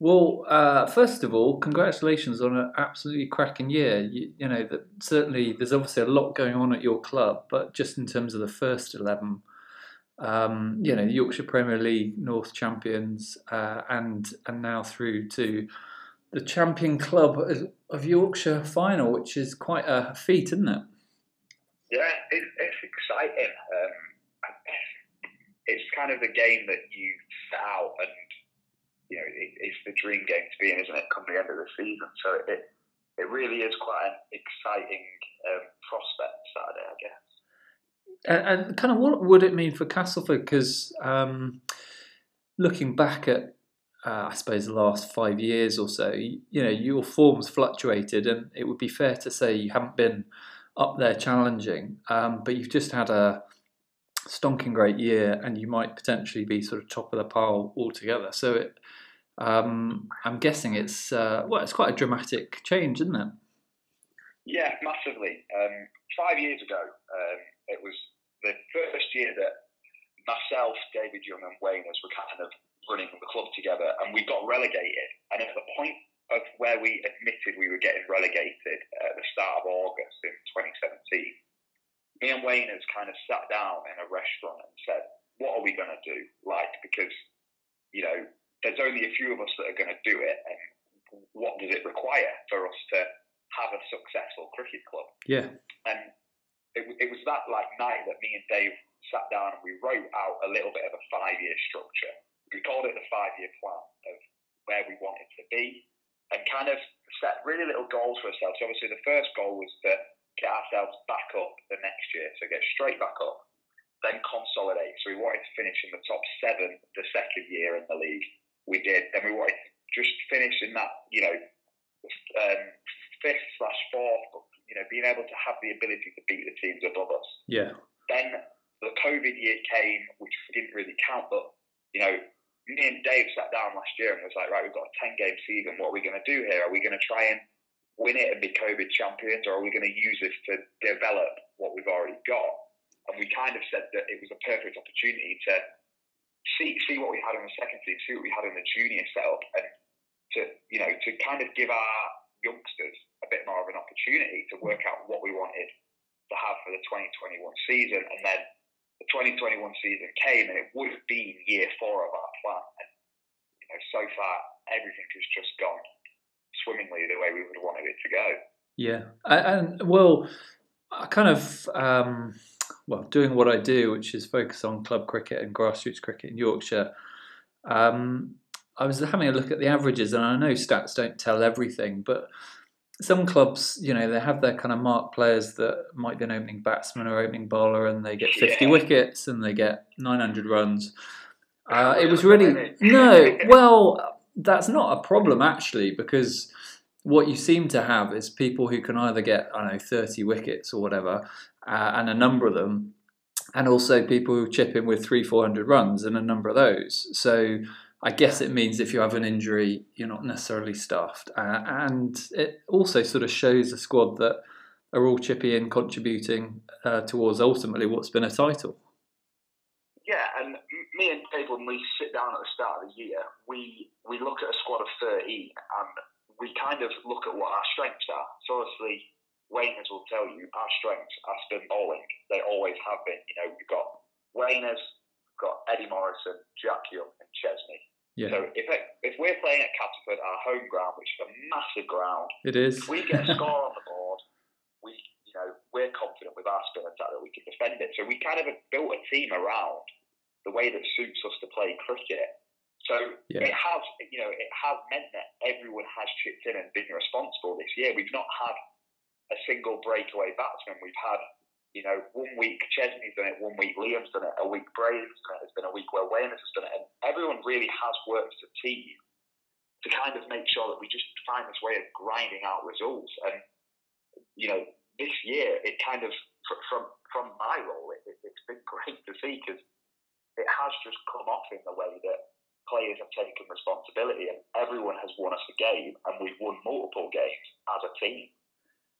Well, uh, first of all, congratulations on an absolutely cracking year. You, you know that certainly there's obviously a lot going on at your club, but just in terms of the first eleven, um, you know, Yorkshire Premier League North champions, uh, and and now through to the champion club of Yorkshire final, which is quite a feat, isn't it? Yeah, it, it's exciting. Um, it's kind of the game that you set out and you know, it, it's the dream game to be in, isn't it? Come the end of the season, so it it really is quite an exciting um, prospect Saturday, I guess. And, and, kind of what would it mean for Castleford? Because um, looking back at, uh, I suppose, the last five years or so, you, you know, your form's fluctuated, and it would be fair to say you haven't been up there challenging, um, but you've just had a stonking great year, and you might potentially be sort of top of the pile altogether. So it, um, I'm guessing it's uh, well, it's quite a dramatic change, isn't it? Yeah, massively. Um, five years ago, um, it was the first year that myself, David Young, and Wayners were kind of running the club together, and we got relegated. And at the point of where we admitted we were getting relegated at the start of August in 2017, me and Wayners kind of sat down in a restaurant and said, "What are we going to do?" Like because you know there's only a few of us that are going to do it, and what does it require for us to have a successful cricket club? Yeah. And it, it was that like night that me and Dave sat down and we wrote out a little bit of a five-year structure. We called it the five-year plan of where we wanted to be, and kind of set really little goals for ourselves. So obviously, the first goal was to get ourselves back up the next year, so get straight back up, then consolidate. So we wanted to finish in the top seven the second year in the league, we did. Then we wanted to just finish in that, you know, um, fifth slash fourth, you know, being able to have the ability to beat the teams above us. Yeah. Then the COVID year came, which didn't really count, but, you know, me and Dave sat down last year and was like, right, we've got a 10 game season. What are we going to do here? Are we going to try and win it and be COVID champions, or are we going to use this to develop what we've already got? And we kind of said that it was a perfect opportunity to see see what we had in the second team, see what we had in the junior setup, and to you know to kind of give our youngsters a bit more of an opportunity to work out what we wanted to have for the 2021 season, and then the 2021 season came, and it would have been year four of our plan, and you know so far everything has just gone swimmingly the way we would have wanted it to go. Yeah, and well, I kind of. Um well, doing what I do, which is focus on club cricket and grassroots cricket in Yorkshire, um, I was having a look at the averages, and I know stats don't tell everything, but some clubs, you know, they have their kind of mark players that might be an opening batsman or opening bowler, and they get 50 yeah. wickets and they get 900 runs. Uh, it was really no. Well, that's not a problem actually, because what you seem to have is people who can either get I don't know 30 wickets or whatever, uh, and a number of them, and also people who chip in with three, four hundred runs, and a number of those. So I guess it means if you have an injury, you're not necessarily stuffed, uh, and it also sort of shows a squad that are all chippy in, contributing uh, towards ultimately what's been a title. Me and Dave, when we sit down at the start of the year, we we look at a squad of 13 and we kind of look at what our strengths are. So obviously, Wayners will tell you our strengths are spin bowling. They always have been. You know, we've got Wayners, we've got Eddie Morrison, Jack Young, and Chesney. Yeah. So if it, if we're playing at Castleford, our home ground, which is a massive ground, it is. If we get a score on the board, we you know we're confident with our spin attack that we can defend it. So we kind of built a team around the way that suits us to play cricket. So yeah. it has, you know, it has meant that everyone has chipped in and been responsible this year. We've not had a single breakaway batsman. We've had, you know, one week Chesney's done it, one week Liam's done it, a week Brave's done it. There's been a week where Wayners has done it, and everyone really has worked as a team to kind of make sure that we just find this way of grinding out results. And you know, this year it kind of from from my role, it, has been great to see because it has just come off in the way that players have taken responsibility and everyone has won us a game and we've won multiple games as a team.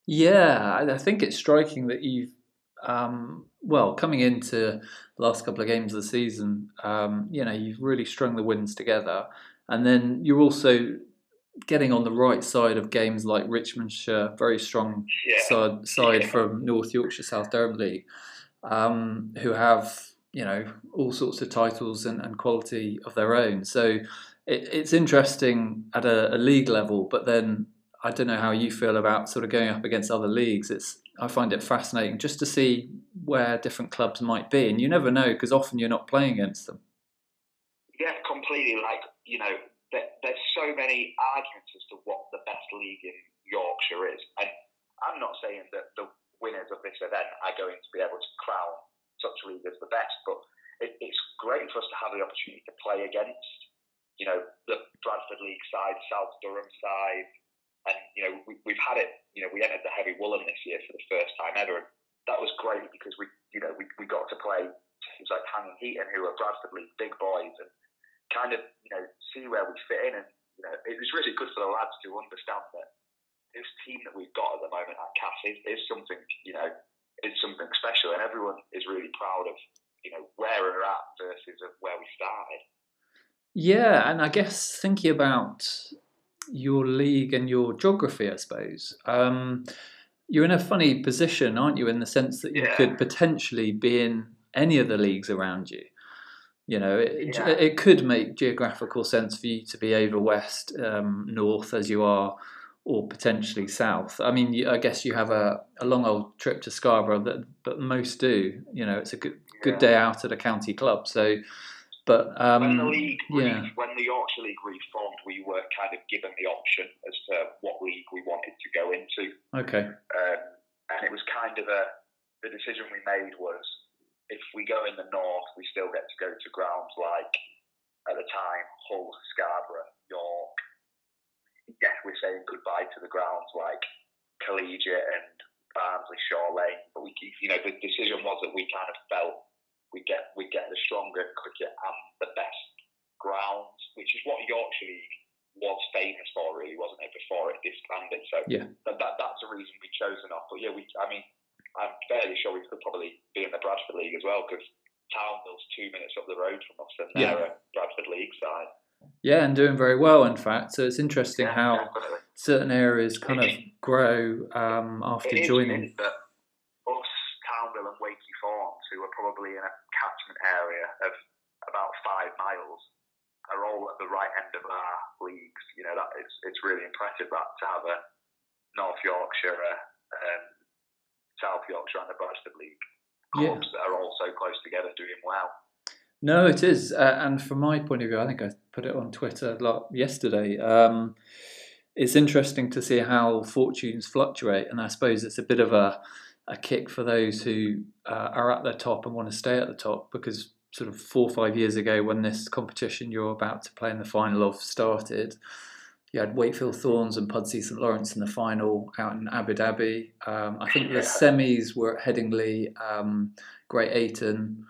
Yeah, I think it's striking that you've, um, well, coming into the last couple of games of the season, um, you know, you've really strung the wins together. and then you're also getting on the right side of games like Richmondshire, very strong yeah. side, side yeah. from North Yorkshire South Durham League, um, who have you know all sorts of titles and, and quality of their own. So it, it's interesting at a, a league level, but then I don't know how you feel about sort of going up against other leagues. It's I find it fascinating just to see where different clubs might be, and you never know because often you're not playing against them. Yeah, completely. Like you know, there, there's so many arguments as to what the best league in Yorkshire is, and I'm not saying that the winners of this event are going to be able to crown such league as the best, but it, it's great for us to have the opportunity to play against, you know, the Bradford League side, South Durham side, and you know we, we've had it. You know, we entered the Heavy Woollen this year for the first time ever. And that was great because we, you know, we, we got to play teams like Hanging Heaton, who are Bradford League big boys, and kind of you know see where we fit in. And you know, it was really good for the lads to understand that this team that we've got at the moment at Cass is, is something you know is something special, and everyone is really proud of you know where we're at versus where we started. Yeah, and I guess thinking about your league and your geography, I suppose. Um, you're in a funny position, aren't you, in the sense that you yeah. could potentially be in any of the leagues around you. You know, it, yeah. it could make geographical sense for you to be over west, um, north, as you are, or potentially south. I mean, I guess you have a, a long old trip to Scarborough, that, but most do. You know, it's a good good yeah. day out at a county club. So but um, when the league, yeah. when the Yorkshire League reformed, we were kind of given the option as to what league we wanted to go into. Okay. Um, and it was kind of a the decision we made was if we go in the north, we still get to go to grounds like at the time Hull, Scarborough, York. Yes, we're saying goodbye to the grounds like Collegiate and Barnsley, Shaw Lane, but we, you know, the decision was that we kind of felt we get we get the stronger cricket and the best grounds, which is what Yorkshire League was famous for, really, wasn't it? Before it disbanded, so yeah, that, that that's the reason we chose enough. But yeah, we I mean, I'm fairly sure we could probably be in the Bradford League as well because Townville's two minutes up the road from us, and they're yeah. a Bradford League side. Yeah, and doing very well, in fact. So it's interesting yeah, how definitely. certain areas kind of grow um, after it joining. Is, us, Townville, and Wakey Thornes, who are probably in a catchment area of about five miles are all at the right end of our leagues. You know, that it's it's really impressive that to have a North Yorkshire, um, South Yorkshire, and the Bradford League clubs yeah. that are all so close together doing well. No, it is, uh, and from my point of view, I think I put it on Twitter a lot yesterday. Um, it's interesting to see how fortunes fluctuate, and I suppose it's a bit of a a kick for those who uh, are at the top and want to stay at the top because sort of four or five years ago when this competition you're about to play in the final of started you had Wakefield Thornes and Pudsey St Lawrence in the final out in Abu Dhabi. Um, I think the semis were at Headingley, um, Great Ayton,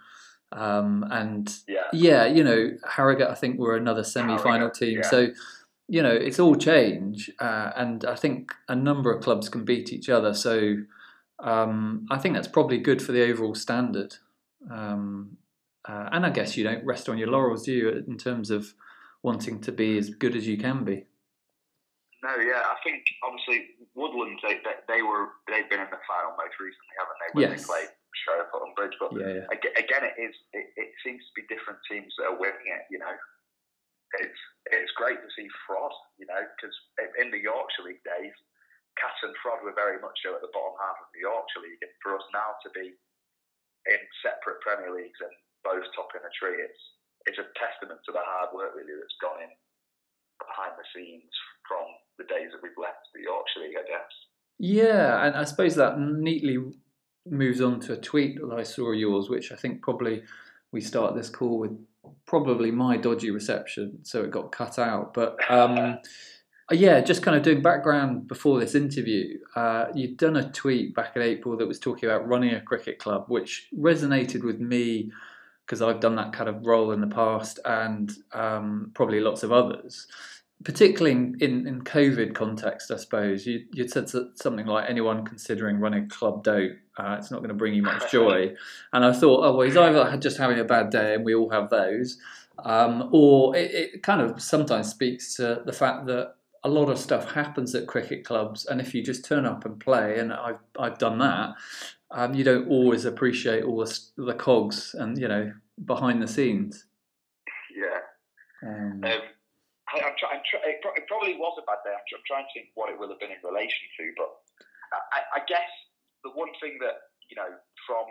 um, and yeah. yeah. you know Harrogate. I think were another semi-final team. Yeah. So you know it's all change, uh, and I think a number of clubs can beat each other. So um, I think that's probably good for the overall standard. Um, uh, and I guess you don't rest on your laurels, do you, in terms of wanting to be as good as you can be? No, yeah, I think obviously Woodlands they, they, they were they've been in the final most recently, haven't they? When yes. they played Sheriff Hutton Bridge, but yeah, yeah. again, it is it, it, seems to be different teams that are winning it. You know, it's it's great to see Frod, you know, because in the Yorkshire League days, Cass and Frod were very much so at the bottom half of the Yorkshire League, and for us now to be in separate Premier Leagues and both topping a tree, it's it's a testament to the hard work really that's gone in behind the scenes from the days that we've left the Yorkshire League, I guess. Yeah, and I suppose that neatly moves on to a tweet that I saw yours, which I think probably we start this call with probably my dodgy reception, so it got cut out. But um, Uh, yeah, just kind of doing background before this interview. Uh, you'd done a tweet back in April that was talking about running a cricket club, which resonated with me because I've done that kind of role in the past and um, probably lots of others. Particularly in, in, in, COVID context, I suppose you you said something like anyone considering running a club don't. Uh, it's not going to bring you much joy. And I thought, oh well, he's either just having a bad day, and we all have those, Um, or it, it kind of sometimes speaks to the fact that a lot of stuff happens at cricket clubs, and if you just turn up and play, and I've I've done that, um, you don't always appreciate all the, the cogs and you know behind the scenes. Yeah. Um, um, I, am try, I'm try, it, probably was a bad day. I'm, I'm, trying to think what it will have been in relation to, but I, I guess the one thing that you know from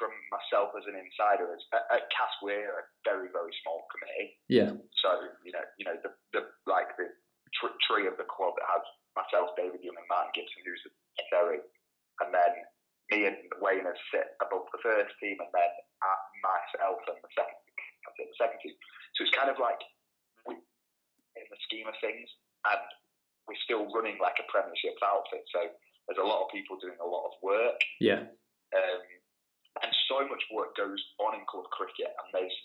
from myself as an insider is at, at CAS we're a very very small committee. Yeah. So you know you know the, the like the tr- tree of the club that has myself, David Young, and Martin Gibson, who's a very, and then me and Wayne have sit above the first team, and then myself and the second, the second team. So it's kind of like in the scheme of things, and we're still running like a Premiership outfit. So there's a lot of people doing a lot of work. Yeah. Um, and so much work goes on in club cricket, and there's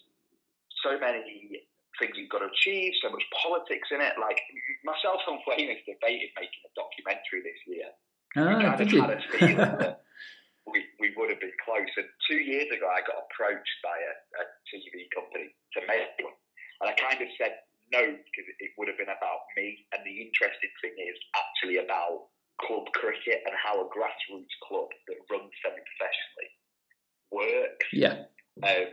so many things you've got to achieve, so much politics in it. Like myself and Wayne has debated making a documentary this year. We kind of had a feeling that we, we would have been close. And two years ago, I got approached by a, a TV company to make one. And I kind of said no because it would have been about me. And the interesting thing is actually about club cricket and how a grassroots club that runs semi professionally works. Yeah. Um,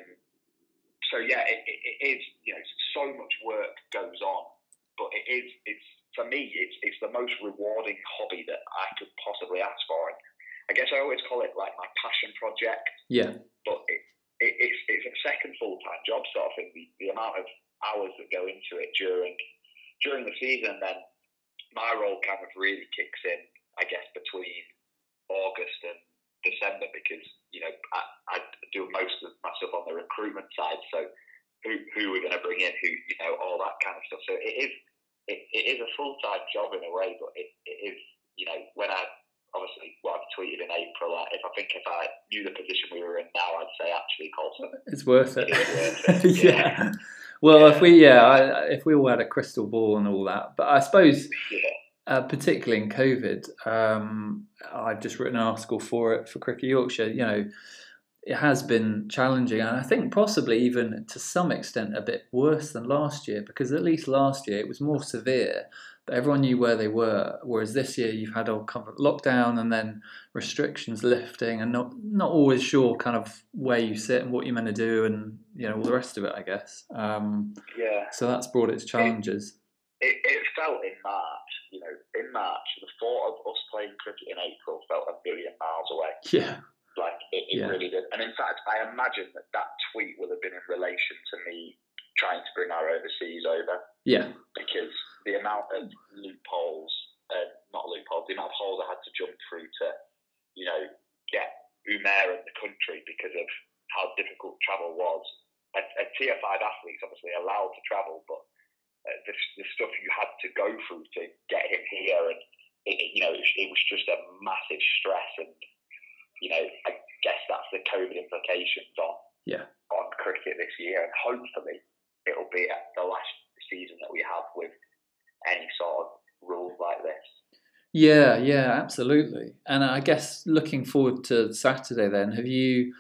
so yeah, it, it, it is. You know, so much work goes on, but it is. It's for me. It's it's the most rewarding hobby that I could possibly ask for. And I guess I always call it like my passion project. Yeah. But it, it it's it's a second full time job sort of thing. The, the amount of hours that go into it during season, then my role kind of really kicks in. I guess between August and December because you know I, I do most of my stuff on the recruitment side. So who who we're going to bring in, who you know all that kind of stuff. So it is it, it is a full time job in a way, but it, it is you know when I obviously what I've tweeted in April. Like, if I think if I knew the position we were in now, I'd say actually Colson. It's worth it. it, worth it. yeah. yeah. Well, yeah. if we yeah, I, if we all had a crystal ball and all that, but I suppose. Yeah uh, particularly in COVID, um, I've just written an article for it for Cricket Yorkshire. You know, it has been challenging, and I think possibly even to some extent a bit worse than last year because at least last year it was more severe, everyone knew where they were. Whereas this year you've had all kind of lockdown and then restrictions lifting, and not not always sure kind of where you sit and what you're meant to do, and you know all the rest of it. I guess. Um, yeah. So that's brought its challenges. It, it, it felt in March you know, in March, the thought of us playing cricket in April felt a million miles away. Yeah. Like, it, it yeah. really did. And in fact, I imagine that that tweet would have been in relation to me trying to bring our overseas over. Yeah. Because the amount of loopholes, uh, not loopholes, the amount of holes I had to jump through to, you know, get Umair in the country because of how difficult travel was. A, a tier five athlete's obviously allowed to travel, but uh, the, the stuff you had to go through to get him here, and it, you know, it, it was just a massive stress. And you know, I guess that's the COVID implications on yeah on cricket this year, and hopefully it'll be at the last season that we have with any sort of rules like this. Yeah, yeah, absolutely. And I guess looking forward to Saturday, then have you?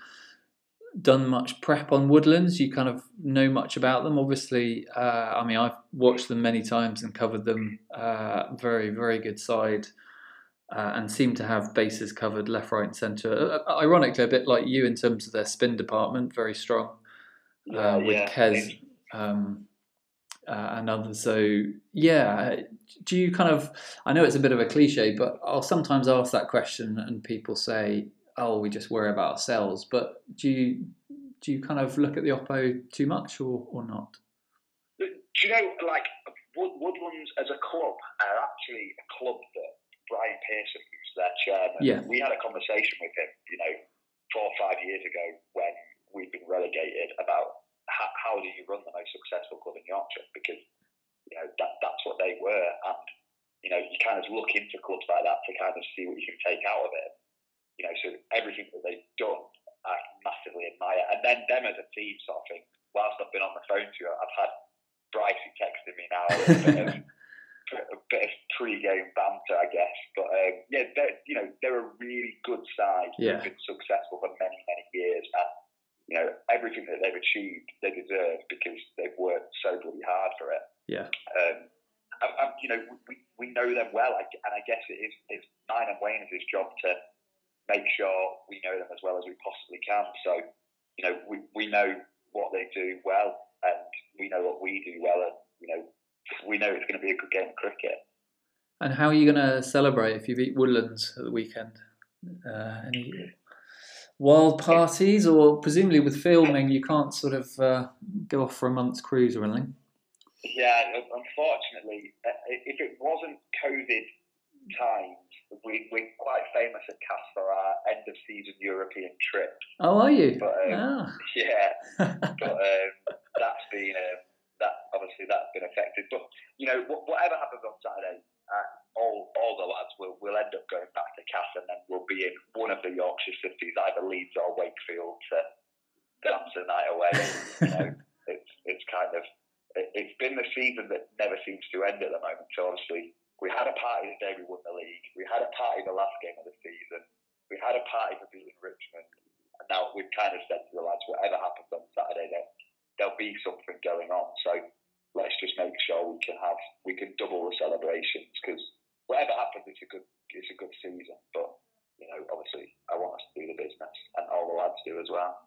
done much prep on Woodlands? You kind of know much about them. Obviously, uh, I mean, I've watched them many times and covered them. Uh, very, very good side. Uh, and seem to have bases covered left, right, and centre. Uh, ironically, a bit like you in terms of their spin department, very strong uh, with yeah. Kes um, uh, and others. So, yeah, do you kind of? I know it's a bit of a cliche, but I'll sometimes ask that question, and people say, oh, we just worry about ourselves. But do you do you kind of look at the Oppo too much or, or not? Do you know, like Woodlands as a club are actually a club that Brian Pearson, who's their chairman, yeah. we had a conversation with him, you know, four or five years ago when we'd been relegated about how, how do you run the most successful club in Yorkshire because you know that that's what they were and you know you kind of look into clubs like that to kind of see what you can take out of it you know, so everything that they've done, I massively admire. And then them as a team, sort of thing. Whilst I've been on the phone to you, I've had Bryce texting me now. A bit of, a bit of pre-game banter, I guess. But um, yeah, they're, you know, they're a really good side. Yeah. Been successful for many, many years, and you know, everything that they've achieved, they deserve because they've worked so bloody hard for it. Yeah. Um, I, I, you know, we, we know them well, and I guess it is it's mine and Wayne's job to make sure we know them as well as we possibly can. So, you know, we, we know what they do well, and we know what we do well, and you know, we know it's going to be a good game of cricket. And how are you going to celebrate if you beat Woodlands at the weekend? Uh, any wild parties, or presumably with filming, you can't sort of uh, go off for a month's cruise or anything? Yeah, unfortunately, uh, if it wasn't COVID times, we, we're quite famous at CAS for our end of season European trip. Oh, are you? But, um, ah. Yeah, but um, that's been um, that obviously that's been affected. But you know, whatever happens on Saturday, uh, all all the lads will will end up going back to CAS, and then we'll be in one of the Yorkshire cities, either Leeds or Wakefield, to dance the night away. you know, it's it's kind of it, it's been the season that never seems to end at the moment. So obviously, we had a party the day we won the league. We had a party the last game of the season. We had a party for beating Richmond, and now we've kind of said to the lads, whatever happens on Saturday, then there'll be something going on. So let's just make sure we can have we can double the celebrations because whatever happens, it's a good it's a good season. But you know, obviously, I want us to do the business, and all the lads do as well.